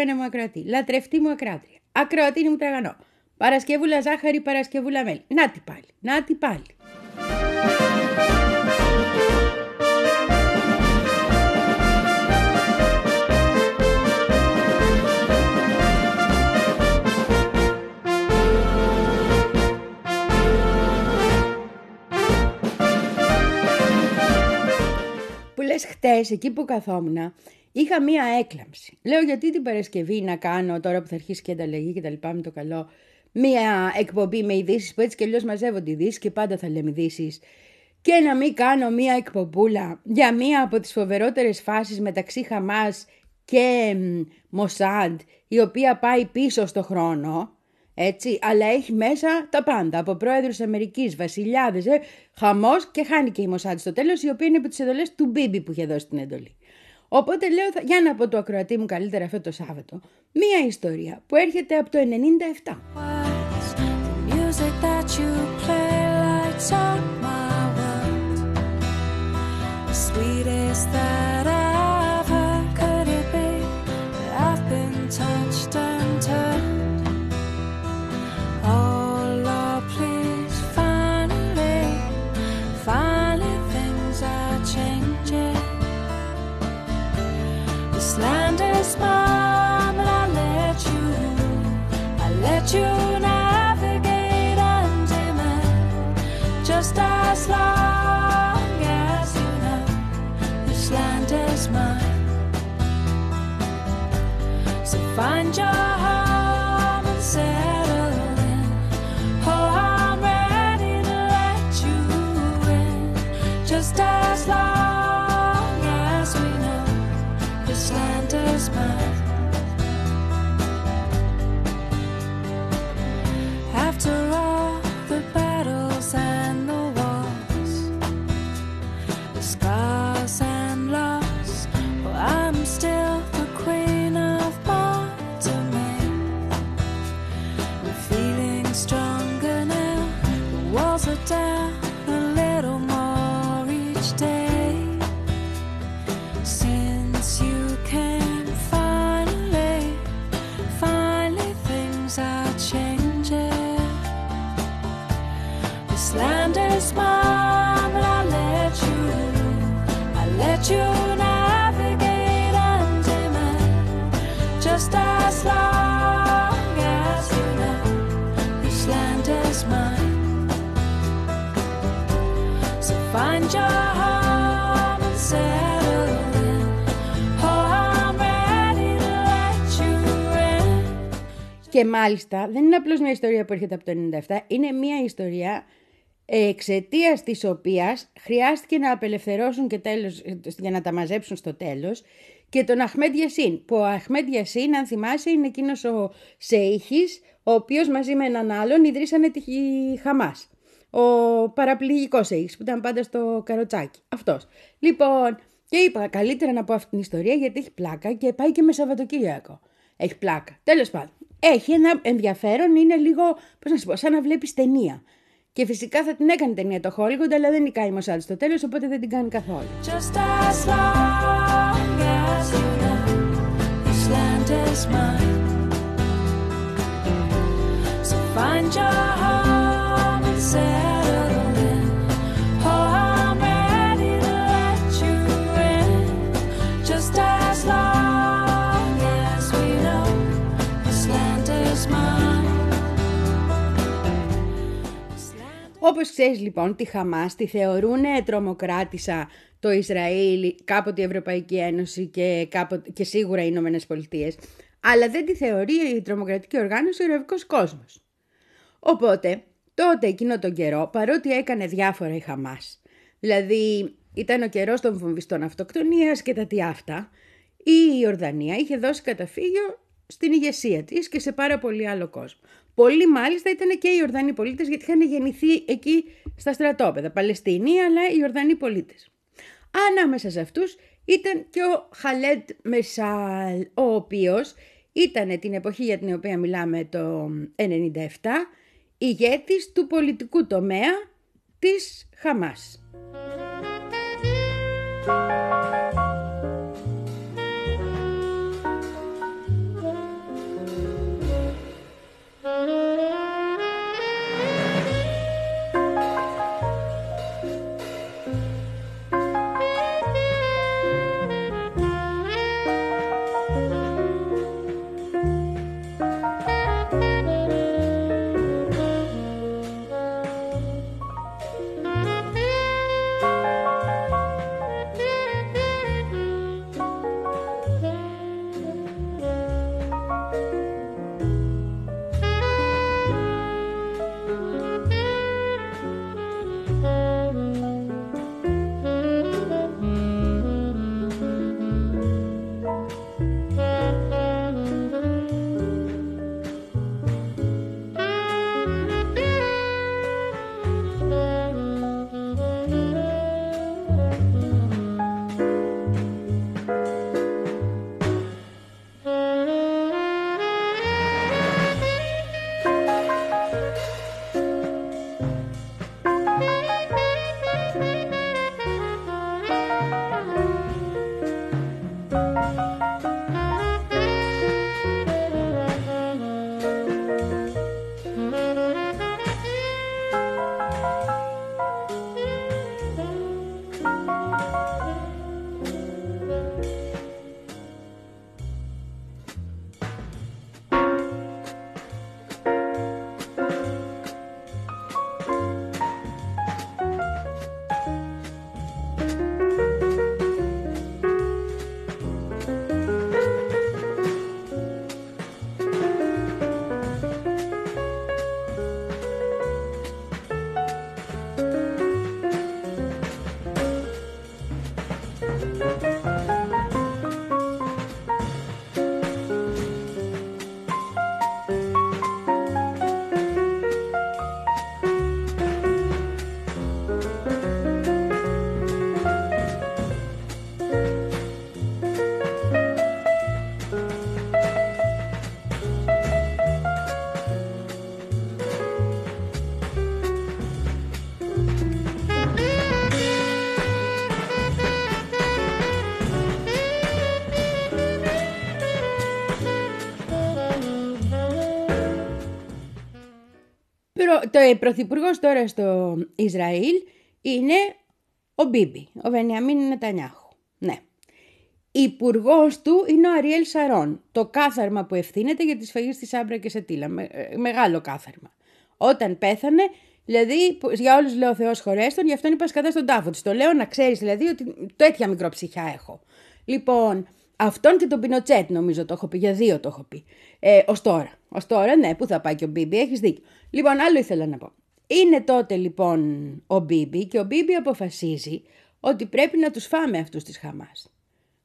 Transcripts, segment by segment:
αγαπημένα μου ακροατή, λατρευτή μου ακράτρια, ακροατήνη μου τραγανό, Παρασκευούλα ζάχαρη, Παρασκευούλα μέλι. Να τι πάλι, να τι πάλι. Που λες χτες, εκεί που καθόμουν, είχα μία έκλαμψη. Λέω γιατί την Παρασκευή να κάνω, τώρα που θα αρχίσει και ανταλλαγή και τα λοιπά με το καλό, μία εκπομπή με ειδήσεις που έτσι και αλλιώς μαζεύονται ειδήσεις και πάντα θα λέμε ειδήσεις. Και να μην κάνω μία εκπομπούλα για μία από τις φοβερότερες φάσεις μεταξύ Χαμάς και Μοσάντ, η οποία πάει πίσω στο χρόνο, έτσι, αλλά έχει μέσα τα πάντα, από πρόεδρους Αμερικής, βασιλιάδες, ε, χαμός και χάνει και η Μοσάντ στο τέλος, η οποία είναι από τις εντολές του Μπίμπι που είχε δώσει την εντολή. Οπότε λέω, για να πω το ακροατή μου καλύτερα αυτό το Σάββατο, μία ιστορία που έρχεται από το 97. This land Και μάλιστα δεν είναι απλώς μια ιστορία που έρχεται από το 97, είναι μια ιστορία εξαιτίας της οποίας χρειάστηκε να απελευθερώσουν και τέλος, για να τα μαζέψουν στο τέλος και τον Αχμέντ Γιασίν, που ο Αχμέντ Γιασίν, αν θυμάσαι, είναι εκείνος ο Σεΐχης, ο οποίος μαζί με έναν άλλον ιδρύσανε τη Χαμάς. Ο παραπληγικός Σεΐχης που ήταν πάντα στο καροτσάκι. Αυτός. Λοιπόν, και είπα καλύτερα να πω αυτή την ιστορία γιατί έχει πλάκα και πάει και με Σαββατοκύριακο. Έχει πλάκα. Τέλος πάντων. Έχει ένα ενδιαφέρον, είναι λίγο, πώς να σου πω, σαν να βλέπεις ταινία. Και φυσικά θα την έκανε ταινία το Hollywood, αλλά δεν νικάει η Μοσάντ στο τέλος, οπότε δεν την κάνει καθόλου. Just as long as you know this land is mine. So find your home and settle Όπως ξέρεις λοιπόν, τη Χαμάς τη θεωρούν τρομοκράτησα το Ισραήλ, κάποτε η Ευρωπαϊκή Ένωση και, κάποτε, και σίγουρα οι Ηνωμένες Πολιτείες, αλλά δεν τη θεωρεί η τρομοκρατική οργάνωση ο Ρευκός Κόσμος. Οπότε, τότε εκείνο τον καιρό, παρότι έκανε διάφορα η Χαμάς, δηλαδή ήταν ο καιρός των βομβιστών αυτοκτονίας και τα τι αυτά, η Ιορδανία είχε δώσει καταφύγιο στην ηγεσία της και σε πάρα πολύ άλλο κόσμο. Πολλοί μάλιστα ήταν και οι Ιορδανοί πολίτες γιατί είχαν γεννηθεί εκεί στα στρατόπεδα. Παλαιστίνοι αλλά οι Ιορδανοί πολίτες. Ανάμεσα σε αυτούς ήταν και ο Χαλέντ Μεσάλ, ο οποίος ήταν την εποχή για την οποία μιλάμε το 97, ηγέτης του πολιτικού τομέα της Χαμάς. Το πρωθυπουργός τώρα στο Ισραήλ είναι ο Μπίμπι, ο Βενιαμίν Νετανιάχου. Ναι. Υπουργός του είναι ο Αριέλ Σαρών. Το κάθαρμα που ευθύνεται για τι σφαγή τη Άμπρα και σε Τίλα. Με, ε, μεγάλο κάθαρμα. Όταν πέθανε, δηλαδή για όλους λέω Θεός χωρέστον, γι' αυτόν είπα σκατά στον τάφο της. Το λέω να ξέρεις δηλαδή ότι τέτοια μικροψυχιά έχω. Λοιπόν, αυτόν και τον Πινοτσέτ νομίζω το έχω πει, για δύο το έχω πει. Ε, Ω τώρα. Ω τώρα, ναι, πού θα πάει και ο Μπίμπι, έχεις δίκιο. Λοιπόν, άλλο ήθελα να πω. Είναι τότε λοιπόν ο Μπίμπι και ο Μπίμπι αποφασίζει ότι πρέπει να τους φάμε αυτούς της Χαμάς.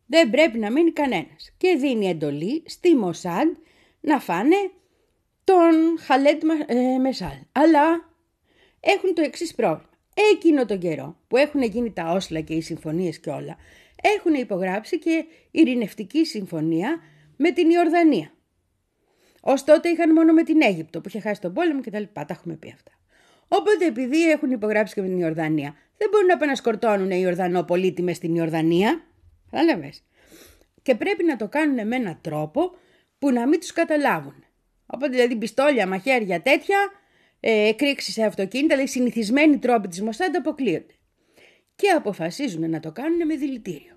Δεν πρέπει να μείνει κανένας και δίνει εντολή στη Μοσάντ να φάνε τον Χαλέτ ε, Μεσάλ. Αλλά έχουν το εξής πρόβλημα. Εκείνο τον καιρό που έχουν γίνει τα όσλα και οι συμφωνίες και όλα, έχουν υπογράψει και ειρηνευτική συμφωνία με την Ιορδανία. Ω τότε είχαν μόνο με την Αίγυπτο που είχε χάσει τον πόλεμο κτλ. Τα έχουμε πει αυτά. Οπότε επειδή έχουν υπογράψει και με την Ιορδανία, δεν μπορούν να πάνε να σκορτώνουν οι Ιορδανόπολίτημε στην Ιορδανία. Κατάλαβες; Και πρέπει να το κάνουν με έναν τρόπο που να μην τους καταλάβουν. Οπότε δηλαδή πιστόλια, μαχαίρια τέτοια, ε, εκρήξεις σε αυτοκίνητα, δηλαδή συνηθισμένοι τρόποι της Μοσάντα αποκλείονται. Και αποφασίζουν να το κάνουν με δηλητήριο.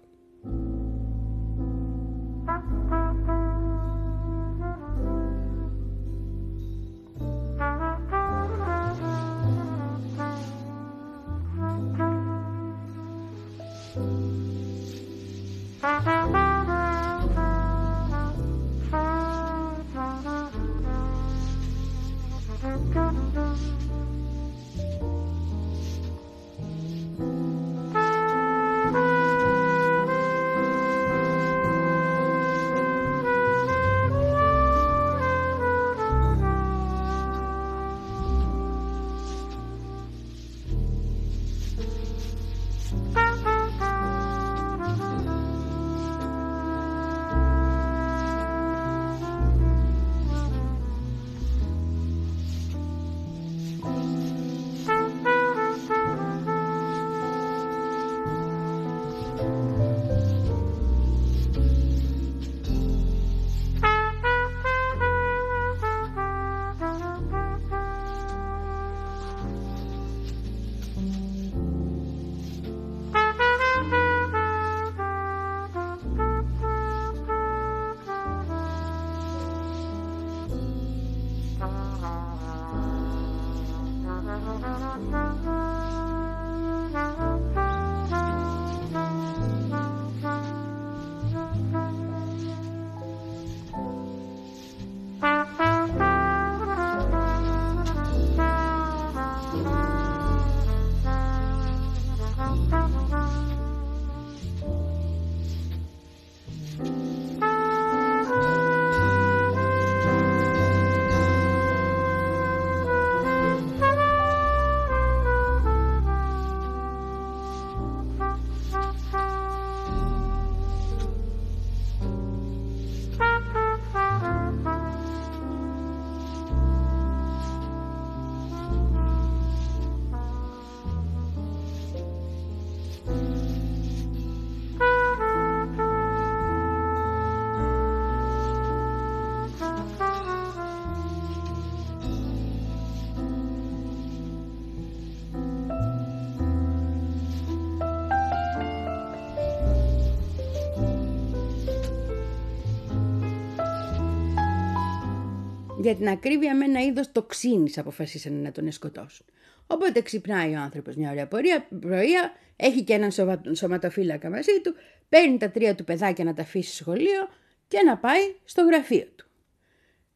Για την ακρίβεια με ένα είδος τοξίνης αποφασίσανε να τον σκοτώσουν. Οπότε ξυπνάει ο άνθρωπος μια ωραία πορεία, πρωία, έχει και έναν σωματοφύλακα μαζί του, παίρνει τα τρία του παιδάκια να τα αφήσει στο σχολείο και να πάει στο γραφείο του.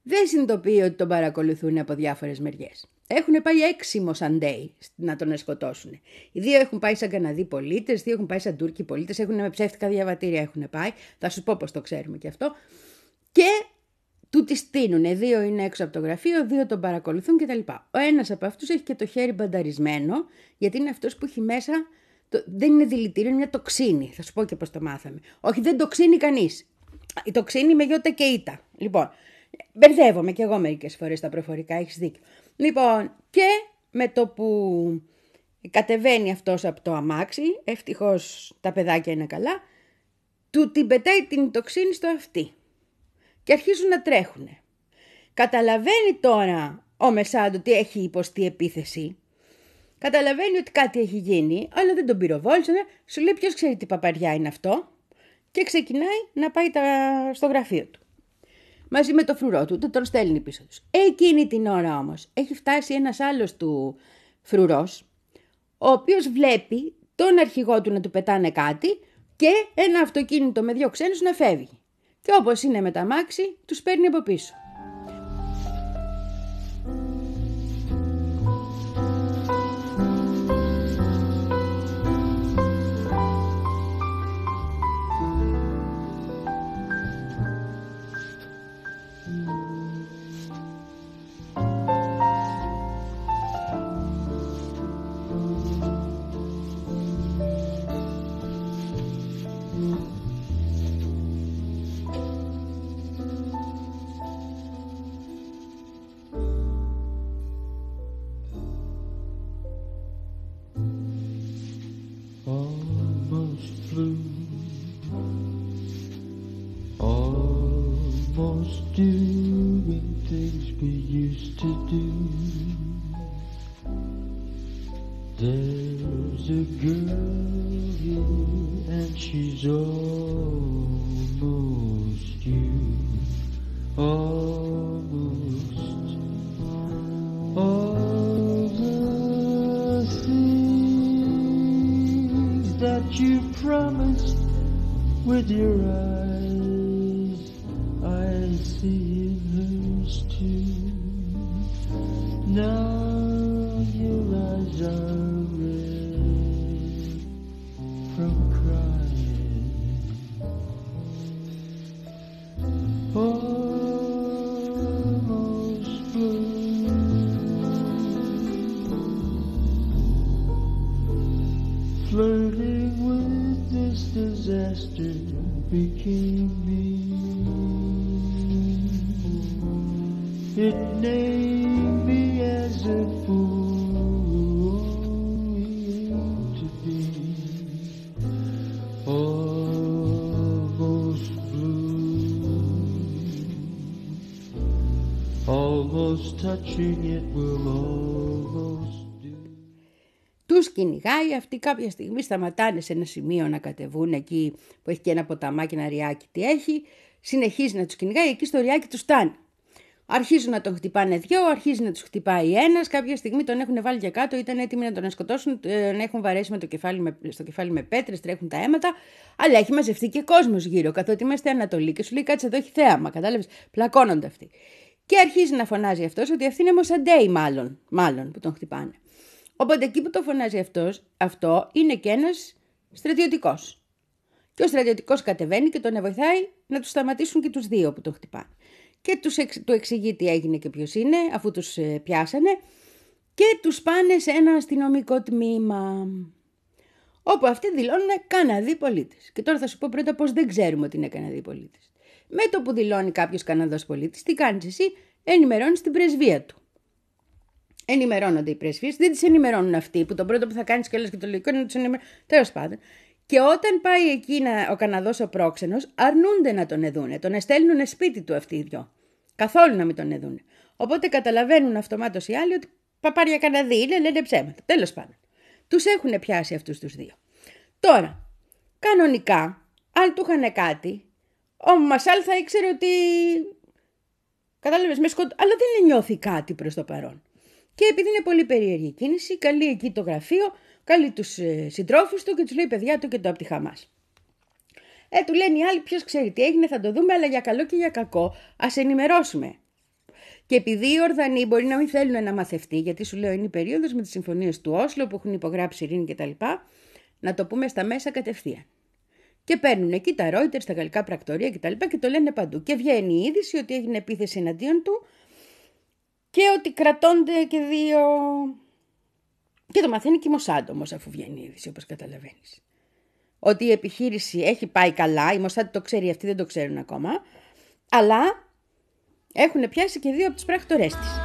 Δεν συνειδητοποιεί ότι τον παρακολουθούν από διάφορες μεριές. Έχουν πάει έξι Μοσαντέοι να τον σκοτώσουν. Οι δύο έχουν πάει σαν Καναδοί πολίτες, δύο έχουν πάει σαν Τούρκοι πολίτες, έχουν με ψεύτικα διαβατήρια έχουν πάει. Θα σου πω πώς το ξέρουμε και αυτό. Και του τη στείλουν. Δύο είναι έξω από το γραφείο, δύο τον παρακολουθούν κτλ. Ο ένας από αυτούς έχει και το χέρι μπανταρισμένο, γιατί είναι αυτός που έχει μέσα. Το, δεν είναι δηλητήριο, είναι μια τοξίνη. Θα σου πω και πώς το μάθαμε. Όχι, δεν τοξίνει κανείς. Η τοξίνη με γιώτα και ήττα. Λοιπόν, μπερδεύομαι κι εγώ μερικές φορές τα προφορικά, έχεις δίκιο. Λοιπόν, και με το που κατεβαίνει αυτός από το αμάξι, ευτυχώς τα παιδάκια είναι καλά, του την πετάει την τοξίνη στο αυτί και αρχίζουν να τρέχουν. Καταλαβαίνει τώρα ο Μεσάντ ότι έχει υποστεί επίθεση. Καταλαβαίνει ότι κάτι έχει γίνει, αλλά δεν τον πυροβόλησαν. Σου λέει ποιος ξέρει τι παπαριά είναι αυτό. Και ξεκινάει να πάει τα... στο γραφείο του. Μαζί με το φρουρό του, τον στέλνει πίσω τους. Εκείνη την ώρα όμως έχει φτάσει ένας άλλος του φρουρός, ο οποίος βλέπει τον αρχηγό του να του πετάνε κάτι και ένα αυτοκίνητο με δύο ξένους να φεύγει. Και όπως είναι με τα μάξι, τους παίρνει από πίσω. Flirting with this disaster became me. It named me as a fool to be. Almost blue. Almost touching it will almost κυνηγάει, αυτοί κάποια στιγμή σταματάνε σε ένα σημείο να κατεβούν εκεί που έχει και ένα ποταμάκι, ένα ριάκι τι έχει. Συνεχίζει να τους κυνηγάει, εκεί στο ριάκι τους φτάνει. Αρχίζουν να τον χτυπάνε δυο, αρχίζει να τους χτυπάει ένας, κάποια στιγμή τον έχουν βάλει για κάτω, ήταν έτοιμοι να τον σκοτώσουν, ε, να έχουν βαρέσει με το κεφάλι, με, στο κεφάλι με πέτρες, τρέχουν τα αίματα, αλλά έχει μαζευτεί και κόσμος γύρω, καθότι είμαστε Ανατολή και σου λέει κάτσε εδώ έχει θέαμα, κατάλαβες, πλακώνονται αυτοί. Και αρχίζει να φωνάζει αυτός ότι αυτή είναι Μοσαντέι μάλλον, μάλλον που τον χτυπάνε. Οπότε εκεί που το φωνάζει αυτός, αυτό είναι και ένας στρατιωτικός. Και ο στρατιωτικός κατεβαίνει και τον βοηθάει να τους σταματήσουν και τους δύο που τον χτυπάνε. Και τους, εξ- του εξηγεί τι έγινε και ποιος είναι, αφού τους ε, πιάσανε, και τους πάνε σε ένα αστυνομικό τμήμα. Όπου αυτοί δηλώνουν Καναδοί πολίτες. Και τώρα θα σου πω πρώτα πώς δεν ξέρουμε ότι είναι Καναδοί πολίτες. Με το που δηλώνει κάποιος Καναδός πολίτης, τι κάνεις εσύ, ενημερώνεις την πρεσβεία του. Ενημερώνονται οι πρεσβείες, δεν τις ενημερώνουν αυτοί που το πρώτο που θα κάνεις κιόλα και το λογικό είναι να τους ενημερώνει. Τέλος πάντων. Και όταν πάει εκεί να- ο Καναδός ο πρόξενος, αρνούνται να τον εδούνε. Τον εστέλνουν σπίτι του αυτοί οι δυο. Καθόλου να μην τον εδούνε. Οπότε καταλαβαίνουν αυτομάτως οι άλλοι ότι παπάρια Καναδί είναι, λένε ψέματα. Τέλος πάντων. Τους έχουν πιάσει αυτούς τους δύο. Τώρα, κανονικά, αν του είχαν κάτι, ο Μασάλ θα ήξερε ότι. Κατάλαβες με σκοτ... Αλλά δεν νιώθει κάτι προς το παρόν. Και επειδή είναι πολύ περίεργη η κίνηση, καλεί εκεί το γραφείο, καλεί τους ε, συντρόφους του και τους λέει: Παιδιά του και το από τη Χαμάς. Ε, του λένε οι άλλοι: Ποιος ξέρει τι έγινε, θα το δούμε, αλλά για καλό και για κακό, ας ενημερώσουμε. Και επειδή οι Ορδανοί μπορεί να μην θέλουν ένα μαθευτή, γιατί σου λέω είναι η περίοδος με τις συμφωνίες του Όσλο που έχουν υπογράψει ειρήνη κτλ., να το πούμε στα μέσα κατευθείαν. Και παίρνουν εκεί τα Reuters, τα γαλλικά πρακτορία κτλ. Και, και το λένε παντού. Και βγαίνει η είδηση ότι έγινε επίθεση εναντίον του και ότι κρατώνται και δύο. Και το μαθαίνει και η Μοσάντ όμως αφού βγαίνει η είδηση, όπως καταλαβαίνεις. Ότι η επιχείρηση έχει πάει καλά, η Μοσάντ το ξέρει, αυτοί δεν το ξέρουν ακόμα, αλλά έχουν πιάσει και δύο από τις πράκτορές της.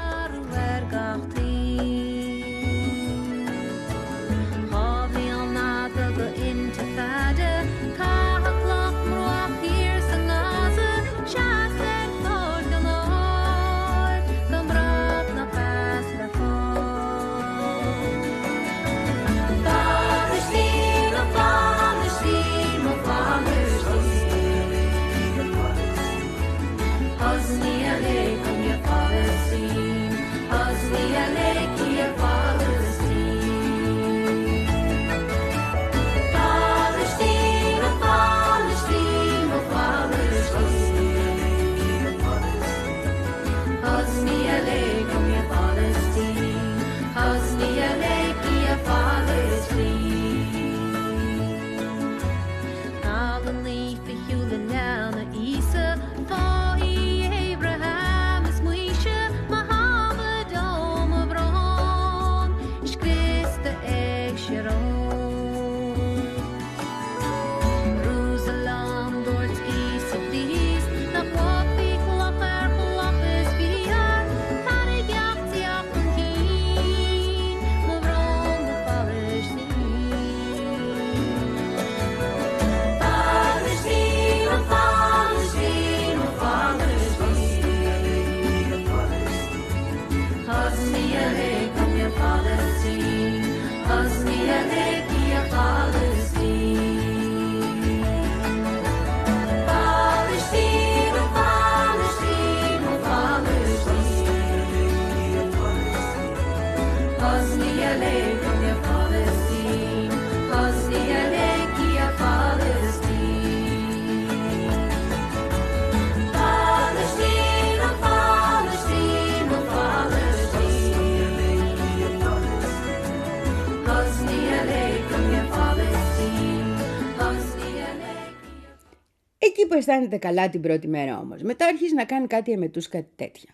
Εκεί που αισθάνεται καλά την πρώτη μέρα όμως, μετά αρχίζει να κάνει κάτι εμετούς κάτι τέτοια.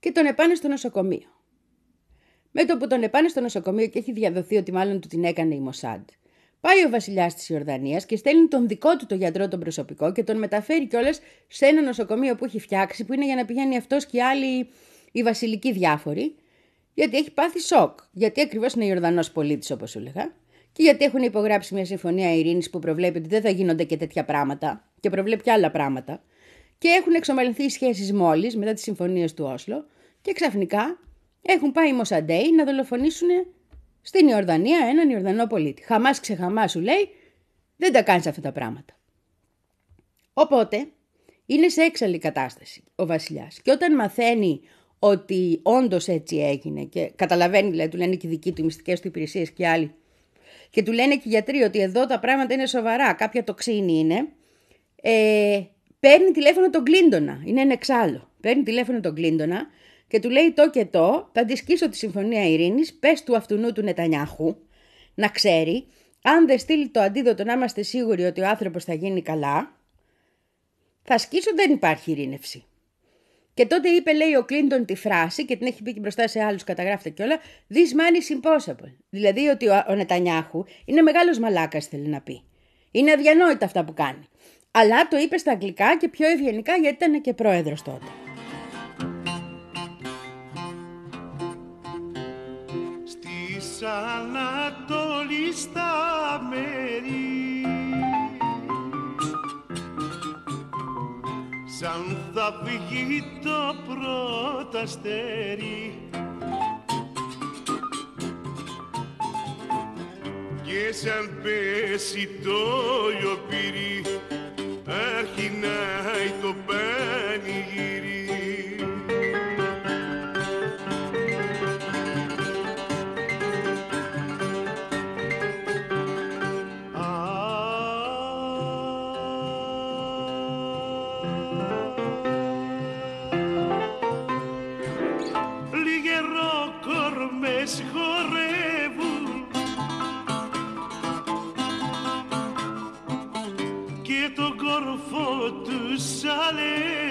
Και τον επάνε στο νοσοκομείο. Με το που τον επάνε στο νοσοκομείο και έχει διαδοθεί ότι μάλλον του την έκανε η Μοσάντ. Πάει ο βασιλιάς της Ιορδανίας και στέλνει τον δικό του το γιατρό τον προσωπικό και τον μεταφέρει κιόλας σε ένα νοσοκομείο που έχει φτιάξει, που είναι για να πηγαίνει αυτός και οι άλλοι οι βασιλικοί διάφοροι, γιατί έχει πάθει σοκ. Γιατί ακριβώς είναι Ιορδανός πολίτης, όπως σου έλεγα, και γιατί έχουν υπογράψει μια συμφωνία ειρήνης που προβλέπει ότι δεν θα γίνονται και τέτοια πράγματα και προβλέπει και άλλα πράγματα. Και έχουν εξομαλυνθεί οι σχέσεις μόλις μετά τις συμφωνίες του Όσλο και ξαφνικά έχουν πάει οι Μοσαντέοι να δολοφονήσουν στην Ιορδανία έναν Ιορδανό πολίτη. Χαμάς ξεχαμάς σου λέει, δεν τα κάνεις αυτά τα πράγματα. Οπότε είναι σε έξαλλη κατάσταση ο βασιλιάς και όταν μαθαίνει ότι όντως έτσι έγινε και καταλαβαίνει, δηλαδή του λένε και οι δικοί του, οι μυστικές του υπηρεσίες και άλλοι και του λένε και οι γιατροί ότι εδώ τα πράγματα είναι σοβαρά, κάποια τοξίνη είναι, ε, παίρνει τηλέφωνο τον Κλίντονα, είναι ένα εξάλλο. Παίρνει τηλέφωνο τον Κλίντονα και του λέει το και το, θα τη σκίσω τη συμφωνία ειρήνης, πες του αυτού του Νετανιάχου, να ξέρει, αν δεν στείλει το αντίδοτο να είμαστε σίγουροι ότι ο άνθρωπος θα γίνει καλά, θα σκίσω δεν υπάρχει ειρήνευση. Και τότε είπε, λέει ο Κλίντον τη φράση και την έχει πει και μπροστά σε άλλους, καταγράφεται κιόλα. This man is impossible. Δηλαδή ότι ο, ο Νετανιάχου είναι μεγάλος μαλάκας, θέλει να πει. Είναι αδιανόητα αυτά που κάνει. Αλλά το είπε στα αγγλικά και πιο ευγενικά γιατί ήταν και πρόεδρος τότε. Στις Ανατολή στα μέρη Σαν θα βγει το πρώτο αστέρι. Και σαν πέσει το λιοπύρι Αρχινάει το πανηγύρι τους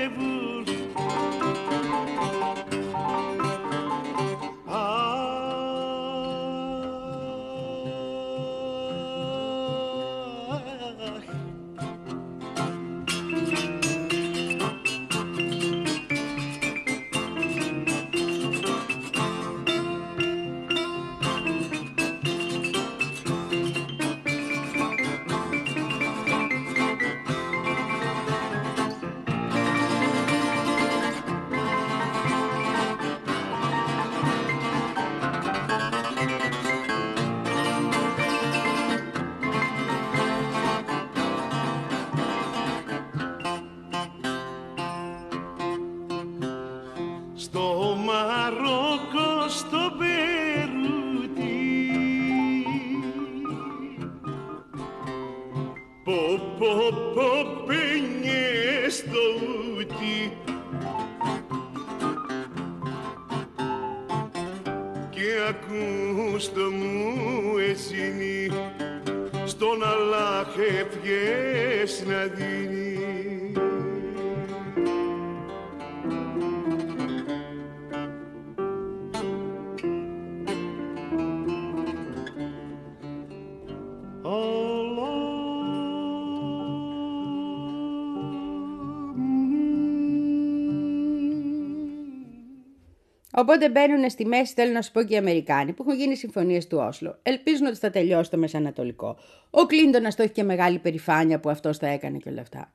Οπότε μπαίνουν στη μέση, θέλω να σου πω και οι Αμερικάνοι που έχουν γίνει συμφωνίες του Όσλο. Ελπίζουν ότι θα τελειώσει το Μεσανατολικό. Ο Κλίντονας το έχει και μεγάλη περηφάνεια που αυτός τα έκανε και όλα αυτά.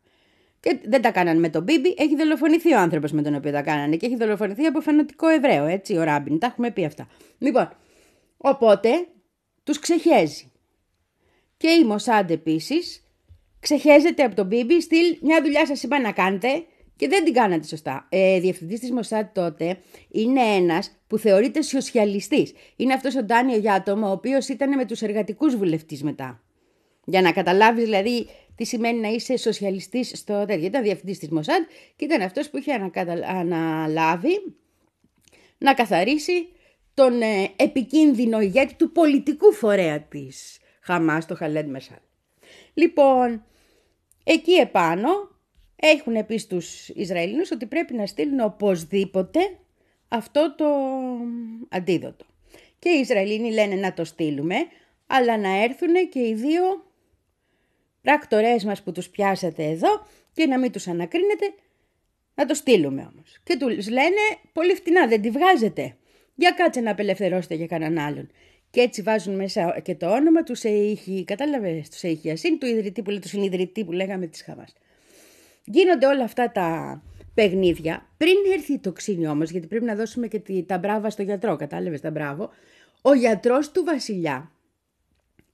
Και Και δεν τα κάνανε με τον Μπίμπι, έχει δολοφονηθεί ο άνθρωπος με τον οποίο τα κάνανε και έχει δολοφονηθεί από φανατικό Εβραίο, έτσι, ο Ράμπιν. Τα έχουμε πει αυτά. Λοιπόν, οπότε τους ξεχέζει. Και η Μοσάντ επίσης ξεχέζεται από τον Μπίμπι, στυλ μια δουλειά σας είπα να κάνετε και δεν την κάνατε σωστά. Ε, Διευθυντής της Μοσάντ τότε είναι ένας που θεωρείται σοσιαλιστής. Είναι αυτός ο Ντάνιο Γιάτομ, ο οποίος ήταν με τους εργατικούς βουλευτής μετά. Για να καταλάβεις δηλαδή τι σημαίνει να είσαι σοσιαλιστής στο τέτοιο. Ήταν διευθυντής της Μοσάντ και ήταν αυτός που είχε ανακατα- αναλάβει να καθαρίσει τον ε, επικίνδυνο ηγέτη του πολιτικού φορέα της Χαμάς, το Χαλέντ Μεσάλ. Λοιπόν, εκεί επάνω έχουν πει στους Ισραηλινούς ότι πρέπει να στείλουν οπωσδήποτε αυτό το αντίδοτο. Και οι Ισραηλίνοι λένε να το στείλουμε, αλλά να έρθουν και οι δύο πράκτορές μας που τους πιάσατε εδώ και να μην τους ανακρίνετε, να το στείλουμε όμως. Και τους λένε πολύ φτηνά, δεν τη βγάζετε. Για κάτσε να απελευθερώσετε για κανέναν άλλον. Και έτσι βάζουν μέσα και το όνομα τους Σεϊχη, κατάλαβες, τους Σεϊχη Ασίν, του ιδρυτή που, τους συνειδητή που λέγαμε της Χαμάς. Γίνονται όλα αυτά τα παιχνίδια. Πριν έρθει η τοξίνη όμως, γιατί πρέπει να δώσουμε και τη- τα μπράβα στο γιατρό, κατάλαβες τα μπράβο, ο γιατρός του βασιλιά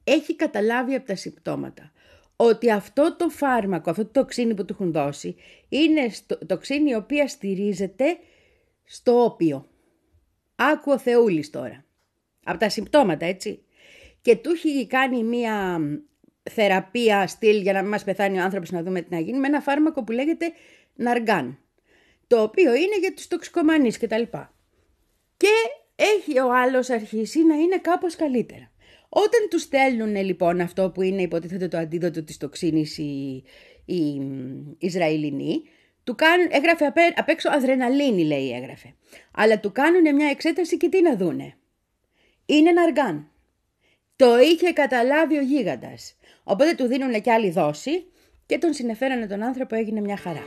έχει καταλάβει από τα συμπτώματα ότι αυτό το φάρμακο, αυτό το τοξίνη που του έχουν δώσει, είναι στο, τοξίνη η οποία στηρίζεται στο όπιο. Άκου ο Θεούλης τώρα. Από τα συμπτώματα, έτσι. Και του έχει κάνει μία θεραπεία στυλ για να μην μας πεθάνει ο άνθρωπος να δούμε τι να γίνει με ένα φάρμακο που λέγεται Ναργκάν. Το οποίο είναι για τους τοξικομανείς κτλ. Και έχει ο άλλος αρχίσει να είναι κάπως καλύτερα. Όταν τους στέλνουν λοιπόν αυτό που είναι υποτίθεται το αντίδοτο της τοξίνης οι, οι μ, Ισραηλινοί, του κάνουν, έγραφε απ, απ' έξω αδρεναλίνη λέει έγραφε. Αλλά του κάνουν μια εξέταση και τι να δούνε. Είναι ένα αργάν. Το είχε καταλάβει ο γίγαντας. Οπότε του δίνουν και άλλη δόση και τον συνεφέρανε τον άνθρωπο έγινε μια χαρά.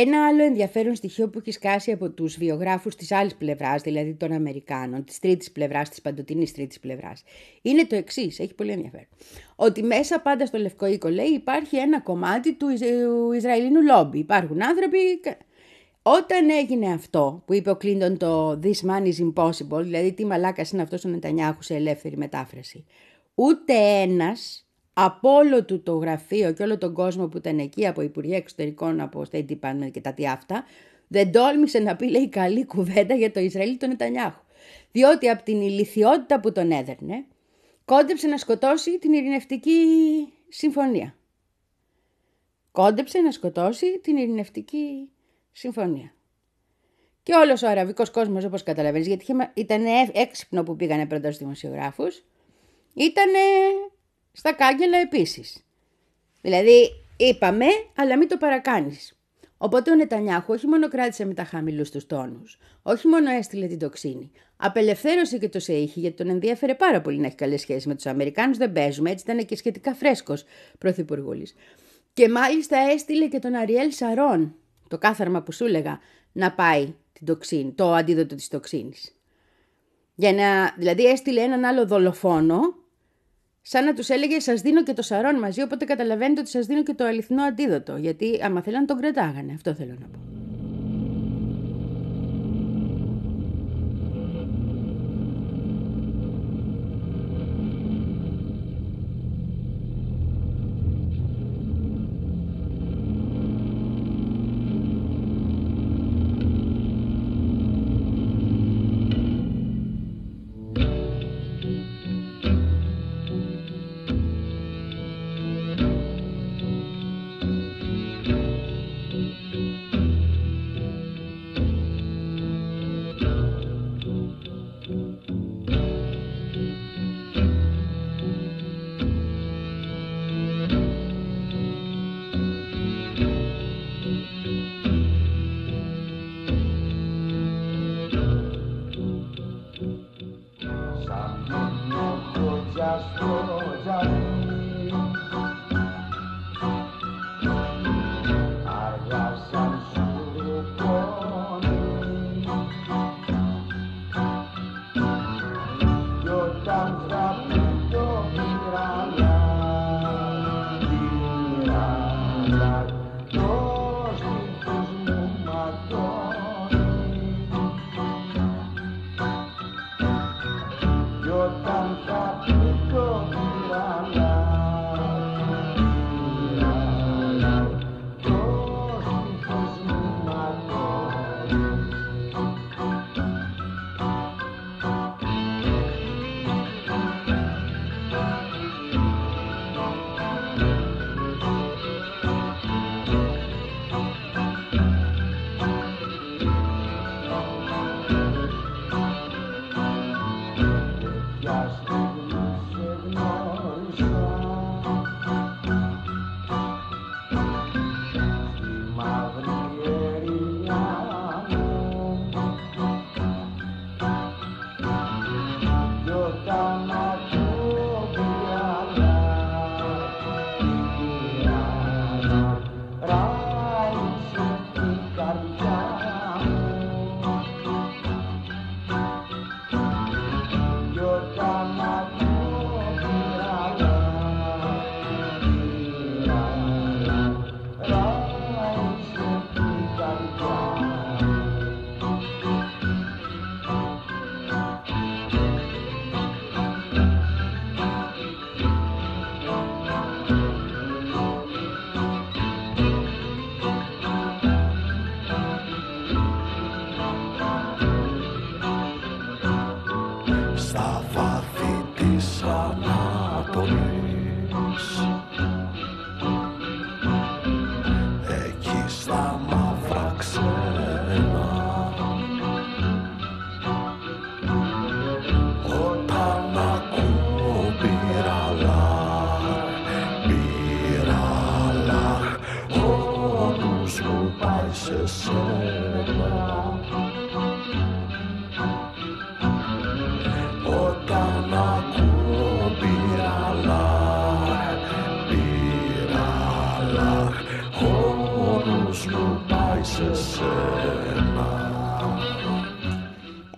Ένα άλλο ενδιαφέρον στοιχείο που έχει σκάσει από τους βιογράφους της άλλης πλευράς, δηλαδή των Αμερικάνων, της τρίτης πλευράς, της παντοτινής τρίτης πλευράς, είναι το εξής, έχει πολύ ενδιαφέρον. Ότι μέσα πάντα στο Λευκό Οίκο, λέει, υπάρχει ένα κομμάτι του, Ισ- του Ισραηλινού λόμπι. Υπάρχουν άνθρωποι... κα- Όταν έγινε αυτό που είπε ο Κλίντον το This man is impossible, δηλαδή τι μαλάκας είναι αυτός ο Νετανιάχου σε ελεύθερη μετάφραση, ούτε ένας από όλο του το γραφείο και όλο τον κόσμο που ήταν εκεί, από Υπουργεία Εξωτερικών, από State Department και τα τι αυτά, δεν τόλμησε να πει λέει καλή κουβέντα για το Ισραήλ τον Νετανιάχου. Διότι από την ηλικιότητα που τον έδερνε, κόντεψε να σκοτώσει την ειρηνευτική συμφωνία. Κόντεψε να σκοτώσει την ειρηνευτική συμφωνία. Και όλος ο αραβικός κόσμος, όπως καταλαβαίνεις, γιατί ήταν έξυπνο που πήγανε πρώτα στους δημοσιογράφους, ήταν στα κάγκελα επίσης. Δηλαδή, είπαμε, αλλά μην το παρακάνεις. Οπότε ο Νετανιάχου όχι μόνο κράτησε με τα χαμηλούς τους τόνους, όχι μόνο έστειλε την τοξίνη, απελευθέρωσε και το ΣΕΙΧΙ γιατί τον ενδιαφέρε πάρα πολύ να έχει καλές σχέσεις με τους Αμερικάνους. Δεν παίζουμε, έτσι ήταν και σχετικά φρέσκος πρωθυπουργούλης. Και μάλιστα έστειλε και τον Αριέλ Σαρών, το κάθαρμα που σου έλεγα, να πάει την τοξίνη, το αντίδοτο της τοξίνης. Για να, δηλαδή έστειλε έναν άλλο δολοφόνο, σαν να τους έλεγε σας δίνω και το σαρών μαζί, οπότε καταλαβαίνετε ότι σας δίνω και το αληθινό αντίδοτο, γιατί άμα θέλαν τον κρατάγανε, αυτό θέλω να πω. Στα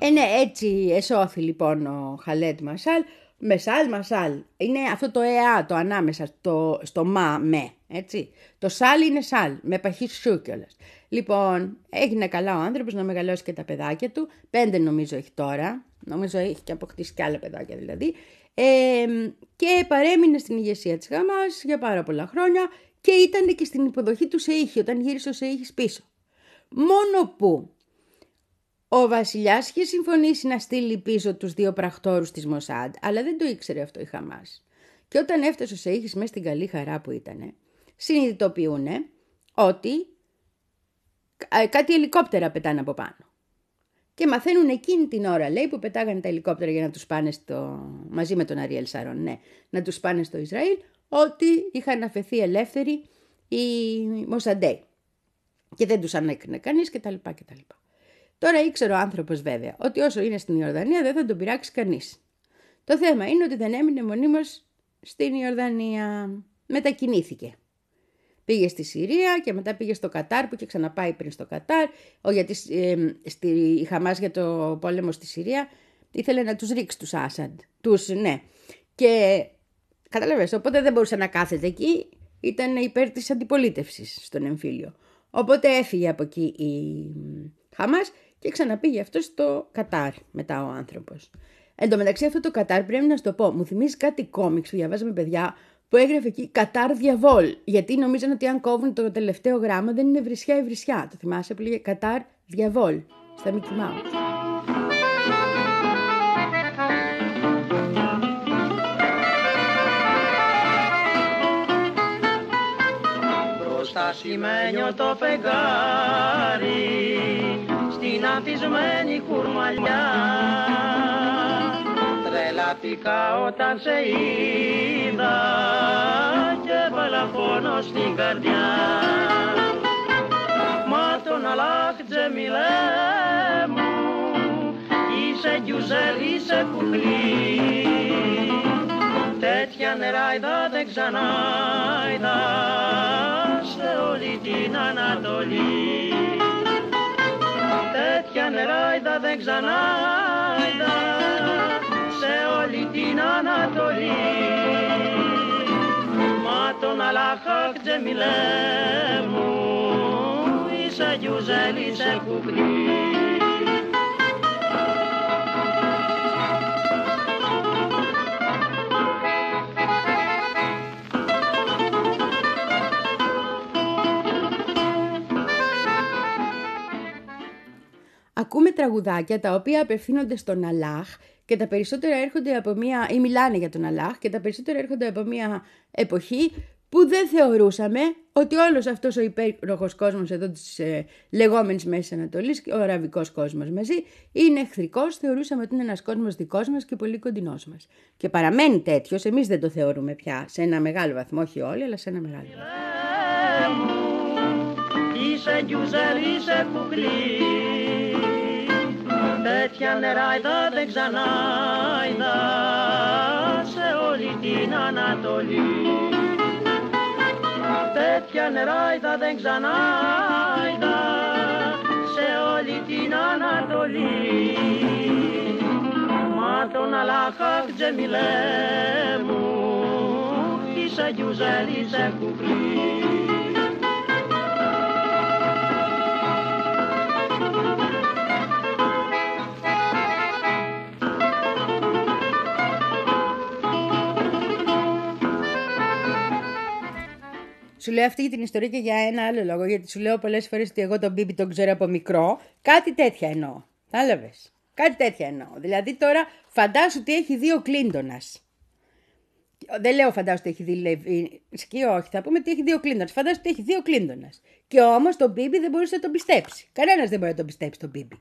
Ε, ναι, έτσι εσώθη λοιπόν ο Χαλέτ Μασάλ, Μεσάλ, μασάλ. Είναι αυτό το εα, το ανάμεσα, στο, στο μα, με, έτσι. Το σάλ είναι σάλ, με παχύς σου κιόλας. Λοιπόν, έγινε καλά ο άνθρωπος να μεγαλώσει και τα παιδάκια του. Πέντε νομίζω έχει τώρα. Νομίζω έχει και αποκτήσει και άλλα παιδάκια δηλαδή. Ε, και παρέμεινε στην ηγεσία της Χαμάς για πάρα πολλά χρόνια και ήταν και στην υποδοχή του Σεήχη όταν γύρισε ο Σεήχης πίσω. Μόνο που ο βασιλιάς είχε συμφωνήσει να στείλει πίσω τους δύο πρακτόρους της Μοσάντ, αλλά δεν το ήξερε αυτό η Χαμάς. Και όταν έφτασε ο Σεήχης μέσα στην καλή χαρά που ήτανε, συνειδητοποιούν ότι ε, κάτι ελικόπτερα πετάνε από πάνω. Και μαθαίνουν εκείνη την ώρα, λέει, που πετάγανε τα ελικόπτερα για να τους πάνε στο... μαζί με τον Αριέλ Σαρών, ναι, να τους πάνε στο Ισραήλ, ότι είχαν αφαιθεί ελεύθεροι οι Μοσαντέοι. Και δεν τους ανέκρινε κανείς κτλ. κτλ. Τώρα ήξερε ο άνθρωπος βέβαια ότι όσο είναι στην Ιορδανία δεν θα τον πειράξει κανείς. Το θέμα είναι ότι δεν έμεινε μονίμως στην Ιορδανία. Μετακινήθηκε. Πήγε στη Συρία και μετά πήγε στο Κατάρ που είχε ξαναπάει πριν στο Κατάρ. Ο, γιατί ε, στη, η Χαμάς για το πόλεμο στη Συρία ήθελε να τους ρίξει τους Άσαντ. Τους, ναι. Και καταλαβαίνεις, οπότε δεν μπορούσε να κάθεται εκεί. Ήταν υπέρ της αντιπολίτευσης στον εμφύλιο. Οπότε έφυγε από εκεί η Χαμάς και ξαναπήγε αυτός στο Κατάρ μετά ο άνθρωπος. Εν τω μεταξύ αυτό το Κατάρ πρέπει να σου το πω, μου θυμίζει κάτι κόμιξ που διαβάζαμε παιδιά που έγραφε εκεί Κατάρ Διαβόλ. Γιατί νομίζαν ότι αν κόβουν το τελευταίο γράμμα δεν είναι βρισιά ή βρισιά. Το θυμάσαι που λέγε Κατάρ Διαβόλ στα Mickey Mouse. Μπροστά σημαίνιο το φεγγάρι στην αφισμένη κουρμαλιά. Τρελάθηκα όταν σε είδα και έβαλα πόνο στην καρδιά. Μα τον Αλάχ Τζεμιλέ μου είσαι γκιουζέλ, είσαι κουκλή. Τέτοια νεράιδα δεν ξανά είδα σε όλη την Ανατολή. Τέτοια νεράιδα δεν ξανά είδα σε όλη την Ανατολή. Μα τον Αλάχαχ Τζεμιλέ μου είσαι γιουζέλ, είσαι κουκλή Ακούμε τραγουδάκια τα οποία απευθύνονται στον Αλάχ και τα περισσότερα έρχονται από μια, ή μιλάνε για τον Αλάχ και τα περισσότερα έρχονται από μια εποχή που δεν θεωρούσαμε ότι όλος αυτός ο υπέροχος κόσμος εδώ της ε, λεγόμενης Μέσης Ανατολής, ο αραβικός κόσμος μαζί, είναι εχθρικός, θεωρούσαμε ότι είναι ένας κόσμος δικός μας και πολύ κοντινός μας. Και παραμένει τέτοιος, εμείς δεν το θεωρούμε πια σε ένα μεγάλο βαθμό, όχι όλοι, αλλά σε ένα μεγάλο βαθμό. μου Είσαι γκιουζέλ, είσαι κουκλής Τέτοια νεράιδα δεν ξανά είδα σε όλη την Ανατολή. Τέτοια νεράιδα δεν ξανά είδα σε όλη την Ανατολή. Μα τον Αλάχαχ Τζεμιλέ μου είσαι γκιουζέλ, είσαι Σου λέω αυτή την ιστορία και για ένα άλλο λόγο, γιατί σου λέω πολλές φορές ότι εγώ τον Μπίμπι τον ξέρω από μικρό. Κάτι τέτοια εννοώ. Κατάλαβες; Κάτι τέτοια εννοώ. Δηλαδή τώρα φαντάσου ότι έχει δύο κλίντονας. Δεν λέω φαντάσου ότι έχει δύο Λεβίνσκι, όχι. Θα πούμε ότι έχει δύο κλίντονας. Φαντάσου ότι έχει δύο κλίντονας. Και όμως τον Μπίμπι δεν μπορούσε να τον πιστέψεις. Κανένας δεν μπορεί να τον πιστέψει τον Μπίμπι.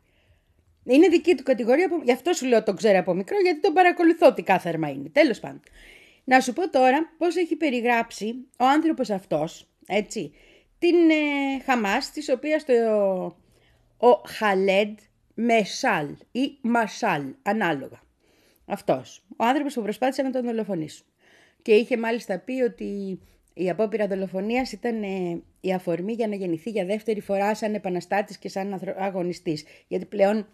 Είναι δική του κατηγορία, που- γι' αυτό σου λέω τον ξέρω από μικρό, γιατί τον παρακολουθώ τι κάθαρμα είναι. Τέλος πάντων. Να σου πω τώρα πώς έχει περιγράψει ο άνθρωπος αυτός, έτσι, την ε, Χαμάς, της οποίας το, ο Χαλέντ Μεσάλ ή Μασάλ, ανάλογα. Αυτός, ο άνθρωπος που προσπάθησε να τον δολοφονήσουν. Και είχε μάλιστα πει ότι η απόπειρα δολοφονίας ήταν ε, η αφορμή για να γεννηθεί για δεύτερη φορά σαν επαναστάτης και σαν ανθρω- αγωνιστής. Γιατί πλέον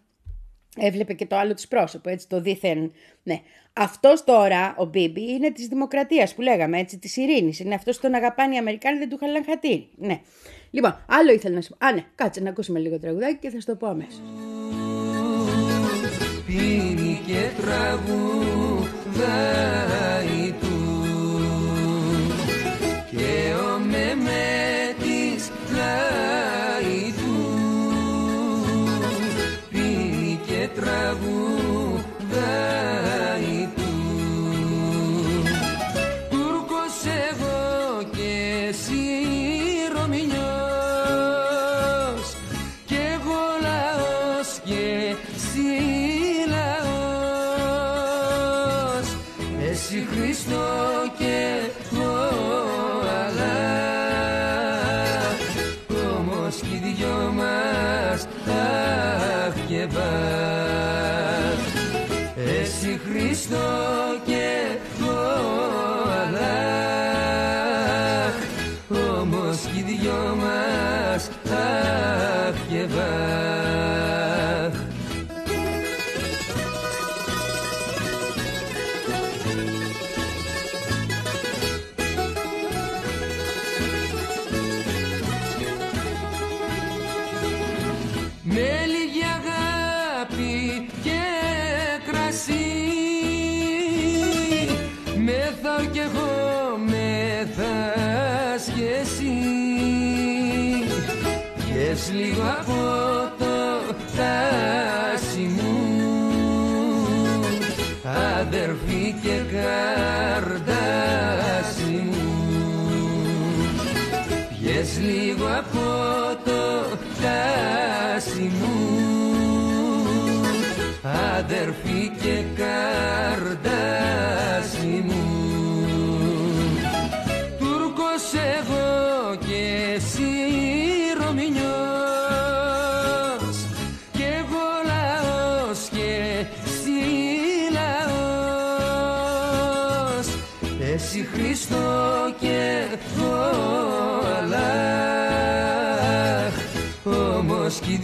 Έβλεπε και το άλλο της πρόσωπο, έτσι το δίθεν. Ναι. Αυτός τώρα, ο Μπίμπι, είναι της δημοκρατίας που λέγαμε, έτσι, της ειρήνης. Είναι αυτός που τον αγαπάνε οι Αμερικάνοι, δεν του είχαν χατήρι. Ναι. Λοιπόν, άλλο ήθελα να σου πω. Α, ναι, κάτσε να ακούσουμε λίγο τραγουδάκι και θα σου το πω αμέσως. πίνει και τραγουδάει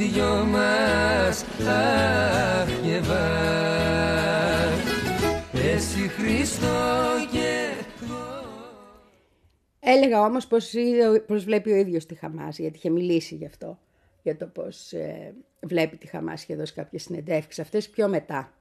δυο μας αχ και βαχ Εσύ Χριστό και εγώ Έλεγα όμως πως, είδε- πως βλέπει ο ίδιος τη Χαμάς, γιατί είχε μιλήσει γι' αυτό. Για το πως ε, βλέπει τη Χαμάς, είχε δώσει κάποιες συνεντεύξεις αυτές πιο μετά.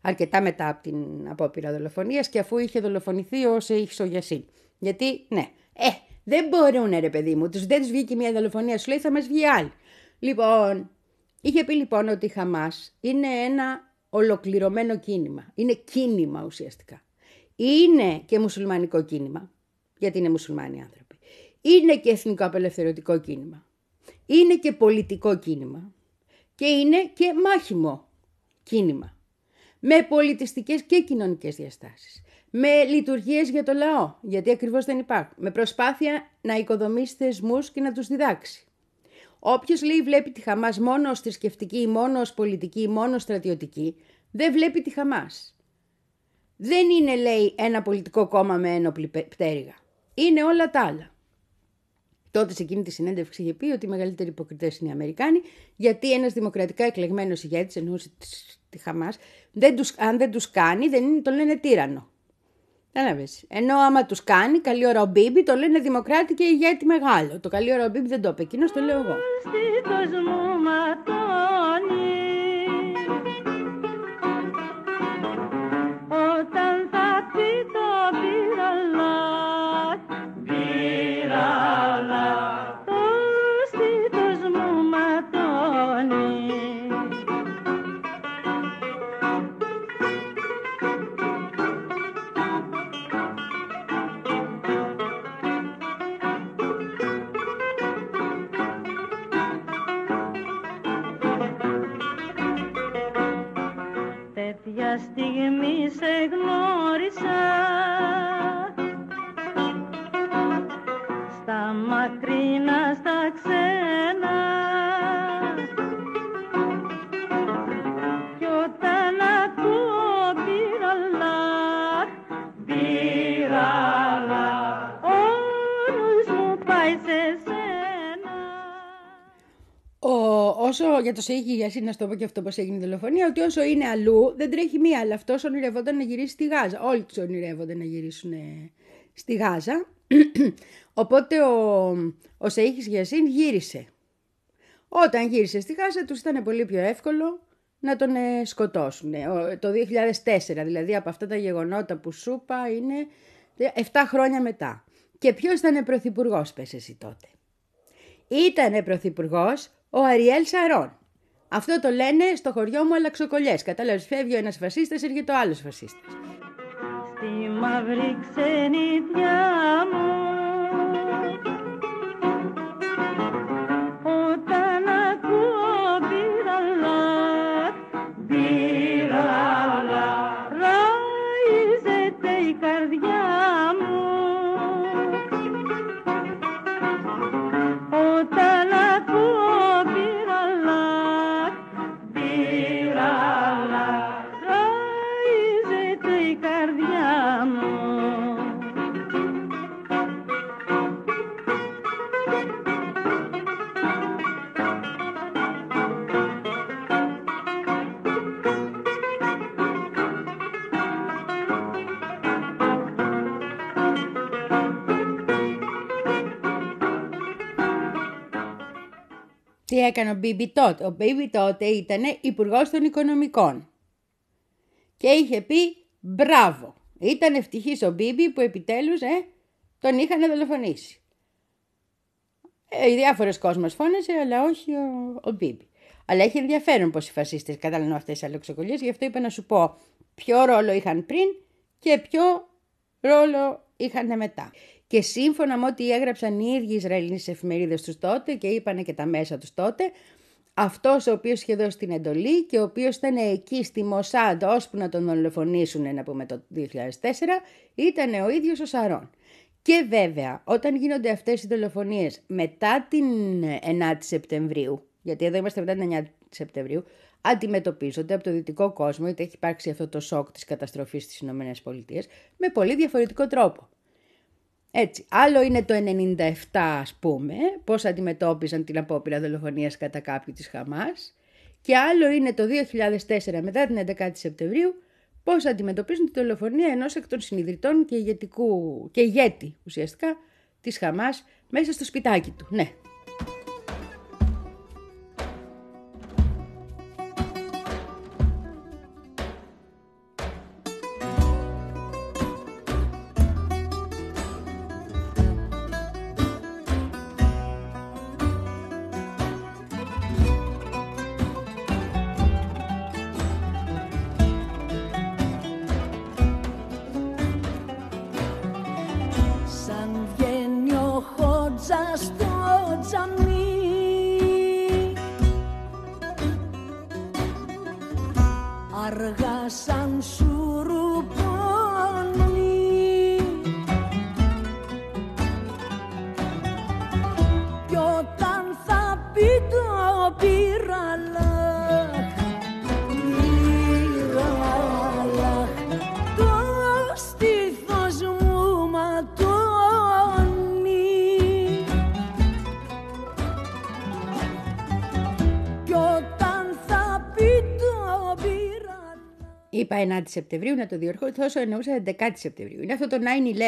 Αρκετά μετά από την απόπειρα δολοφονίας και αφού είχε δολοφονηθεί ο Σεϊχ Σογιασίν. Γιατί, ναι, ε, δεν μπορούν ρε παιδί μου, τους, δεν τους βγήκε μια δολοφονία, σου λέει θα μας βγει άλλη. Λοιπόν, είχε πει λοιπόν ότι η Χαμάς είναι ένα ολοκληρωμένο κίνημα. Είναι κίνημα ουσιαστικά. Είναι και μουσουλμανικό κίνημα, γιατί είναι μουσουλμάνοι άνθρωποι. Είναι και εθνικό απελευθερωτικό κίνημα. Είναι και πολιτικό κίνημα. Και είναι και μάχημο κίνημα. Με πολιτιστικές και κοινωνικές διαστάσεις. Με λειτουργίες για το λαό, γιατί ακριβώς δεν υπάρχουν. Με προσπάθεια να οικοδομήσει θεσμούς και να τους διδάξει. Όποιος λέει βλέπει τη Χαμάς μόνος ως θρησκευτική, μόνος ως πολιτική, μόνος ως στρατιωτική, δεν βλέπει τη Χαμάς. Δεν είναι, λέει, ένα πολιτικό κόμμα με ένοπλη πε- πτέρυγα. Είναι όλα τα άλλα. Τότε σε εκείνη τη συνέντευξη είχε πει ότι οι μεγαλύτεροι υποκριτές είναι οι Αμερικάνοι, γιατί ένας δημοκρατικά εκλεγμένος ηγέτης, εννοούσε της- της Χαμάς, δεν τους, αν δεν τους κάνει, δεν είναι, το λένε τύρανο. Κατάλαβες. Ενώ άμα τους κάνει, καλή ώρα ο Μπίμπι, το λένε δημοκράτη και ηγέτη μεγάλο. Το καλή ώρα ο Μπίμπι δεν το είπε, εκείνος το λέω εγώ. Τέτοια στιγμή νους μου πάει σε σένα Ο, ο όσο για το Σέιχη Γιασίν, να σου το πω και αυτό πώς έγινε η δολοφονία, ότι όσο είναι αλλού δεν τρέχει μία, αλλά αυτός ονειρευόταν να γυρίσει στη Γάζα. Όλοι τους ονειρεύονται να γυρίσουν ε, στη Γάζα. Οπότε ο, ο Σέιχης Γιασίν γύρισε. Όταν γύρισε στη Γάζα τους ήταν πολύ πιο εύκολο να τον ε, σκοτώσουν. Ε, ο- Το 2004, δηλαδή από αυτά τα γεγονότα που σου είπα είναι 7 χρόνια μετά. Και ποιος ήταν πρωθυπουργός, πες εσύ τότε. Ήτανε πρωθυπουργός ο Αριέλ Σαρών. Αυτό το λένε στο χωριό μου αλλαξοκολλιές. Κατάλαβες, φεύγει ο ένας φασίστας, έρχεται ο άλλος φασίστας. Στη μαύρη ξενιτιά μου Τι έκανε ο Μπίμπι τότε; Ο Μπίμπι τότε ήταν υπουργός των οικονομικών. Και είχε πει μπράβο. Ήταν ευτυχής ο Μπίμπι που επιτέλους ε, τον είχαν δολοφονήσει. Ε, οι διάφορες κόσμος φώνασε, αλλά όχι ο, ο Μπίμπι. Αλλά έχει ενδιαφέρον πως οι φασίστες κατάλαβαν αυτές τις αλλοξοκολλίες, γι' αυτό είπα να σου πω ποιο ρόλο είχαν πριν και ποιο ρόλο είχαν μετά. Και σύμφωνα με ό,τι έγραψαν οι ίδιοι Ισραηλοί στις εφημερίδες τους τότε και είπανε και τα μέσα τους τότε, αυτός ο οποίος είχε δώσει την εντολή και ο οποίος ήταν εκεί στη Μοσάντ ώσπου να τον δολοφονήσουν να πούμε το 2004 ήταν ο ίδιος ο Σαρών. Και βέβαια όταν γίνονται αυτές οι δολοφονίες μετά την 9η Σεπτεμβρίου, γιατί εδώ είμαστε μετά την 9η Σεπτεμβρίου, αντιμετωπίζονται από το δυτικό κόσμο, είτε έχει υπάρξει αυτό το σοκ της καταστροφής στις Ηνωμένες Πολιτείες, με πολύ διαφορετικό τρόπο. Έτσι, άλλο είναι το 97 ας πούμε, πώς αντιμετώπιζαν την απόπειρα δολοφονίας κατά κάποιου της Χαμάς και άλλο είναι το 2004 μετά την 11η Σεπτεμβρίου πώς αντιμετωπίζουν τη δολοφονία ενός εκ των συνειδητών και, ηγετικού, και ηγέτη ουσιαστικά της Χαμάς μέσα στο σπιτάκι του. Ναι. Είπα 9η Σεπτεμβρίου να το διορθώσω, εννοούσα 11η Σεπτεμβρίου. Είναι αυτό το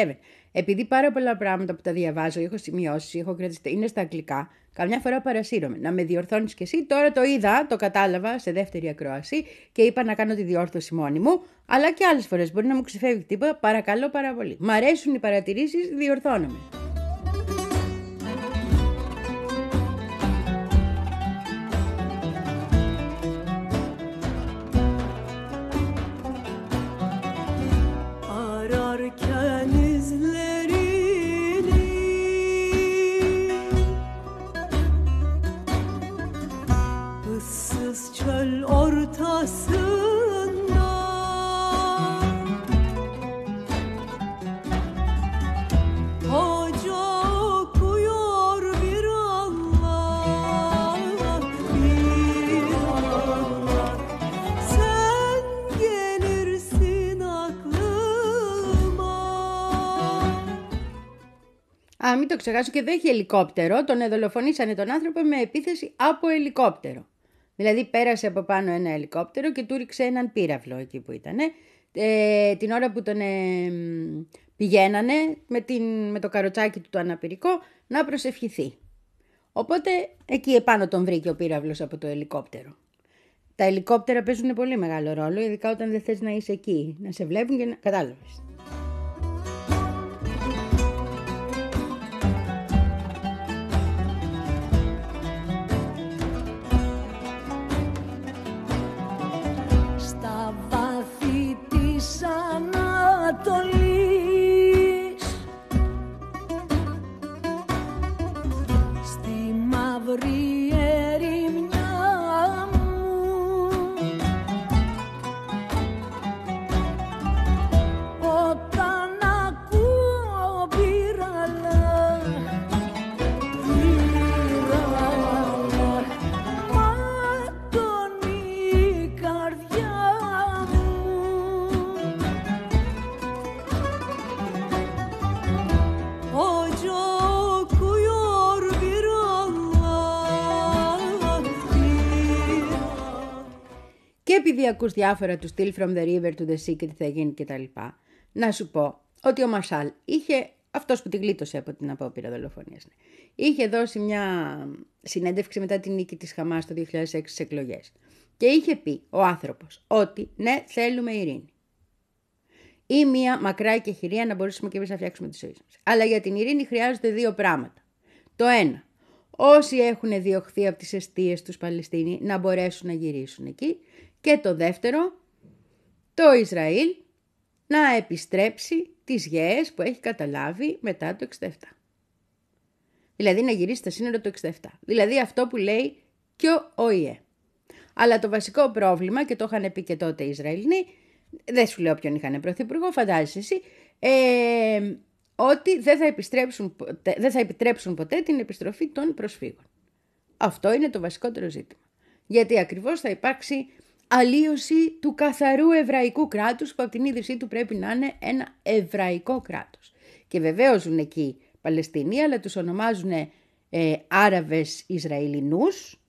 9-11. Επειδή πάρα πολλά πράγματα που τα διαβάζω, έχω σημειώσει, έχω κρατήσει, είναι στα αγγλικά, καμιά φορά παρασύρωμαι. Να με διορθώνεις κι εσύ. Τώρα το είδα, το κατάλαβα σε δεύτερη ακρόαση και είπα να κάνω τη διόρθωση μόνη μου. Αλλά και άλλες φορές μπορεί να μου ξεφεύγει τίποτα. Παρακαλώ πάρα πολύ. Μ' αρέσουν οι παρατηρήσεις, διορθώνομαι. Α, μην το ξεχάσω και δεν έχει ελικόπτερο. Τον εδολοφονήσανε τον άνθρωπο με επίθεση από ελικόπτερο. Δηλαδή πέρασε από πάνω ένα ελικόπτερο και του ρίξε έναν πύραυλο εκεί που ήταν. Ε, την ώρα που τον ε, μ, πηγαίνανε με, την, με το καροτσάκι του το αναπηρικό να προσευχηθεί. Οπότε εκεί επάνω τον βρήκε ο πύραυλος από το ελικόπτερο. Τα ελικόπτερα παίζουν πολύ μεγάλο ρόλο, ειδικά όταν δεν θες να είσαι εκεί. Να σε βλέπουν και να... Κατάλαβες. Επειδή ακούς διάφορα του Still from the River to the Sea και τι θα γίνει και τα λοιπά, να σου πω ότι ο Μασάλ είχε, αυτός που τη γλίτωσε από την απόπειρα δολοφονίας, ναι, είχε δώσει μια συνέντευξη μετά την νίκη της Χαμάς το 2006 στις εκλογές. Και είχε πει ο άνθρωπος ότι ναι θέλουμε ειρήνη. Ή μια μακρά εκεχηρία να μπορέσουμε και εμείς να φτιάξουμε τη ζωή μας. Αλλά για την ειρήνη χρειάζονται δύο πράγματα. Το ένα, όσοι έχουν διωχθεί από τις αιστείες τους Παλαιστίνοι να μπορέσουν να γυρίσουν εκεί. Και το δεύτερο, το Ισραήλ να επιστρέψει τις γέες που έχει καταλάβει μετά το 67. Δηλαδή να γυρίσει στα σύνορα το 67. Δηλαδή αυτό που λέει και ο ΟΗΕ. Αλλά το βασικό πρόβλημα, και το είχαν πει και τότε οι Ισραηλοί, δεν σου λέω ποιον είχαν πρωθυπουργό, φαντάζεσαι εσύ, ε, ότι δεν θα, επιστρέψουν, ποτέ- δεν θα επιτρέψουν ποτέ την επιστροφή των προσφύγων. Αυτό είναι το βασικότερο ζήτημα. Γιατί ακριβώς θα υπάρξει αλλίωση του καθαρού εβραϊκού κράτους που από την ίδρυσή του πρέπει να είναι ένα εβραϊκό κράτος. Και βεβαίως ζουν εκεί Παλαιστίνοι, αλλά τους ονομάζουν ε, Άραβες Ισραηλινούς,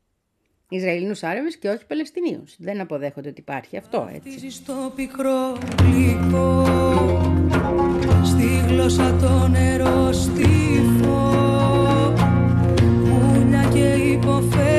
Ισραηλινούς Άραβες και όχι Παλαιστινίους. Δεν αποδέχονται ότι υπάρχει αυτό, έτσι. Χτίζει στο πικρό γλυκό Στη γλώσσα το νερό στυφό Πουλιά και υποφέρεις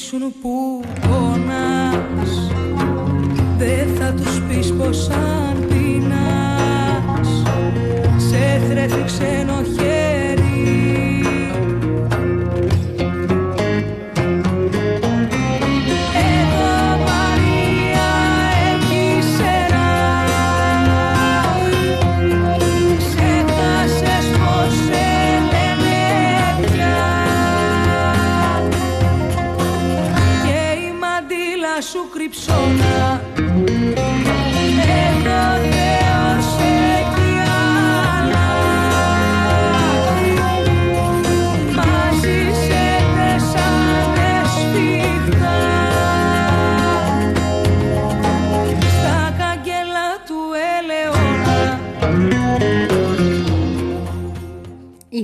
σε ρωτήσουν που πονάς. Δεν θα τους πεις πως αν πεινάς. Σε θρέφει ξένο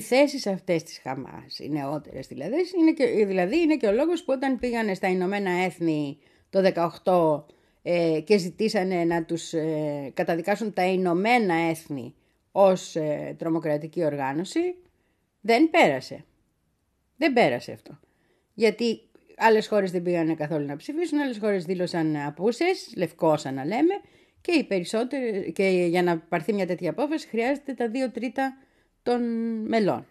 Οι θέσεις αυτές της Χαμάς, οι νεότερες δηλαδή, είναι και, δηλαδή είναι και ο λόγος που όταν πήγανε στα Ηνωμένα Έθνη το 18 ε, και ζητήσανε να τους ε, καταδικάσουν τα Ηνωμένα Έθνη ως ε, τρομοκρατική οργάνωση, δεν πέρασε. Δεν πέρασε αυτό. Γιατί άλλες χώρες δεν πήγαν καθόλου να ψηφίσουν, άλλες χώρες δήλωσαν απούσες, λευκόσα να λέμε, και οι περισσότεροι, και για να πάρθει μια τέτοια απόφαση χρειάζεται τα δύο τρίτα των μελών.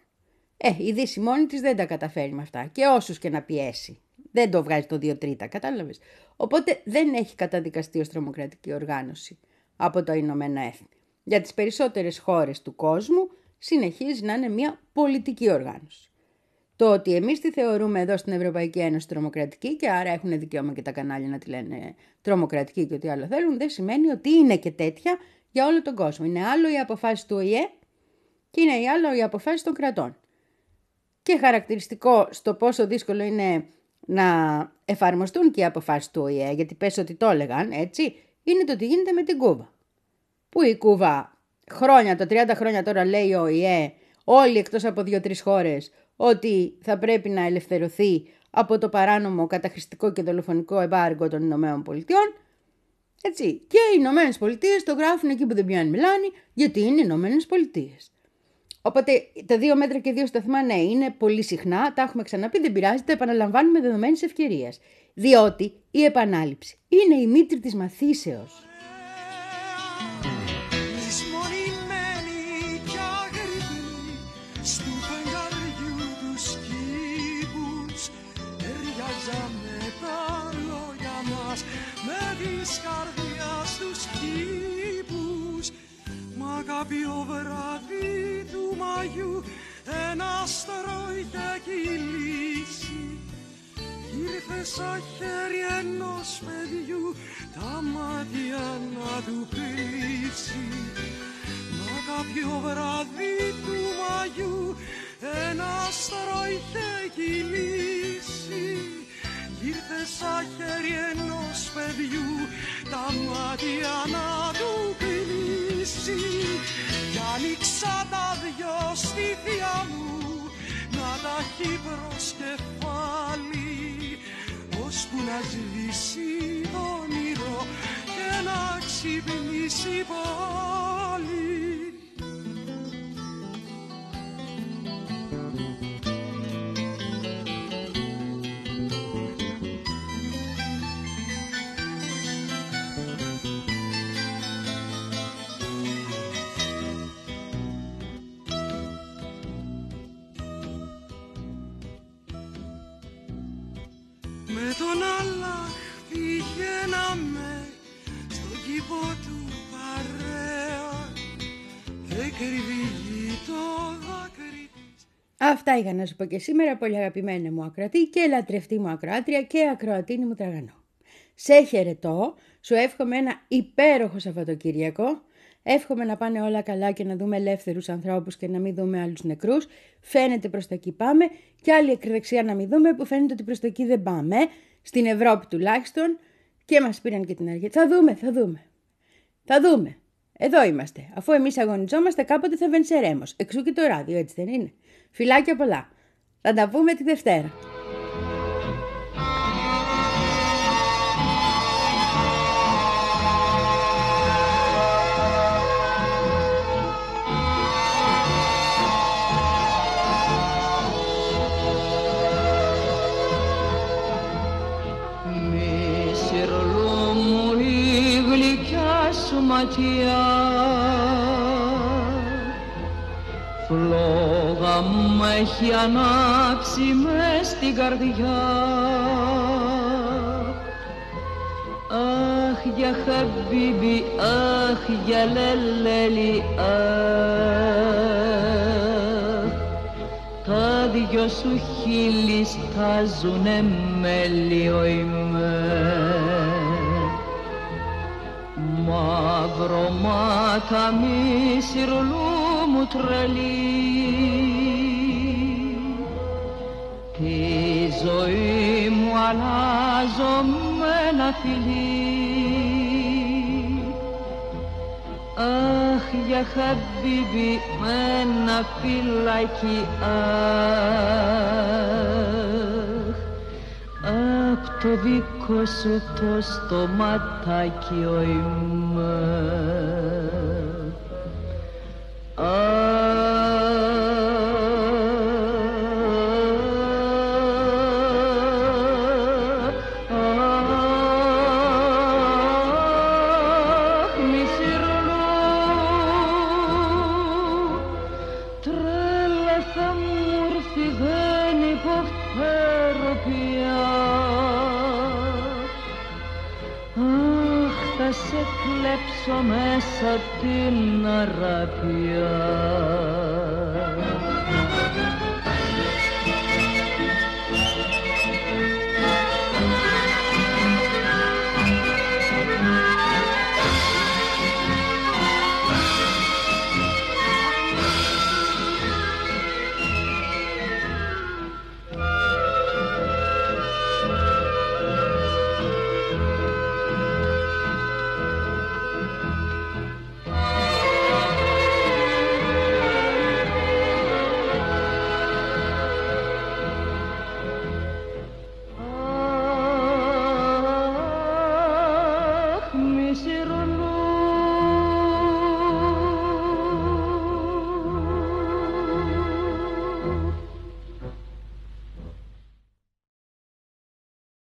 Ε, η Δύση μόνη της δεν τα καταφέρει με αυτά και όσους και να πιέσει. Δεν το βγάζει το δύο τρίτα, κατάλαβες. Οπότε δεν έχει καταδικαστεί ως τρομοκρατική οργάνωση από το Ηνωμένα Έθνη. Για τις περισσότερες χώρες του κόσμου συνεχίζει να είναι μια πολιτική οργάνωση. Το ότι εμείς τη θεωρούμε εδώ στην Ευρωπαϊκή Ένωση τρομοκρατική και άρα έχουν δικαίωμα και τα κανάλια να τη λένε τρομοκρατική και ό,τι άλλο θέλουν, δεν σημαίνει ότι είναι και τέτοια για όλο τον κόσμο. Είναι άλλο η αποφάση του ΟΗΕ και είναι άλλο η αποφάση των κρατών. Και χαρακτηριστικό στο πόσο δύσκολο είναι να εφαρμοστούν και οι αποφάσεις του ΟΗΕ, γιατί πες ότι το έλεγαν, έτσι, είναι το τι γίνεται με την Κούβα. Που η Κούβα χρόνια, το 30 χρόνια τώρα λέει ο ΟΗΕ, όλοι εκτός από δύο-τρεις χώρες, ότι θα πρέπει να ελευθερωθεί από το παράνομο καταχρηστικό και δολοφονικό εμπάργκο των Ηνωμένων Πολιτειών. Έτσι. Και οι Ηνωμένες Πολιτείες το γράφουν εκεί που δεν πιάνει μιλάνη, γιατί είναι Ηνωμένες Πολιτείες. Οπότε τα δύο μέτρα και δύο σταθμά, ναι, είναι πολύ συχνά, τα έχουμε ξαναπεί, δεν πειράζει, τα επαναλαμβάνουμε δεδομένης ευκαιρίας. Διότι η επανάληψη είναι η μήτρη της μαθήσεως. Μ' αγαπητό βράδυ του Μαγιού ένα άστρο είχε κυλήσει Ήρθε σαν χέρι ενός παιδιού τα μάτια να του κλείσει. Μα κάποιο βράδυ του Μαγιού ένα άστρο είχε κυλήσει Ήρθε σαν χέρι ενός παιδιού τα μάτια να του κλείσει Κι άνοιξα τα δυο στη θεία μου να τα έχει προς κεφάλι ώσπου να σβήσει το όνειρο και να ξυπνήσει πάλι. Αυτά είχα να σου πω και σήμερα, πολύ αγαπημένη μου ακροατή και λατρευτή μου ακροάτρια και ακροατίνη μου τραγανό. Σε χαιρετώ, σου εύχομαι ένα υπέροχο Σαββατοκύριακο. Εύχομαι να πάνε όλα καλά και να δούμε ελεύθερους ανθρώπους και να μην δούμε άλλους νεκρούς. Φαίνεται προς τα εκεί πάμε και άλλη εκδεξιά να μην δούμε που φαίνεται ότι προς τα εκεί δεν πάμε. Στην Ευρώπη τουλάχιστον και μας πήραν και την αρχή. Θα δούμε, θα δούμε. Θα δούμε. Εδώ είμαστε. Αφού εμείς αγωνιζόμαστε κάποτε θα βενσερέμος. Εξού και το ράδιο, έτσι δεν είναι. Φιλάκια πολλά. Θα τα πούμε τη Δευτέρα. Μισηρλού μου η γλυκιά σου ματιά Φλόγα μου έχει ανάψει μες στην καρδιά. Αχ για χαμπίμπι, αχ για λελέλη, αχ. Τα δυο σου χείλη στάζουνε μελιοημέ Μαύρο μάτα μη σιρλού μου τρελή Τη ζωή μου αλλάζω με ένα φιλί Αχ για χαμπίμπι με ένα φυλάκι Αχ, αχ απ' το δικό σου το στοματάκι ο είμαι. Μέσα την αραπιά.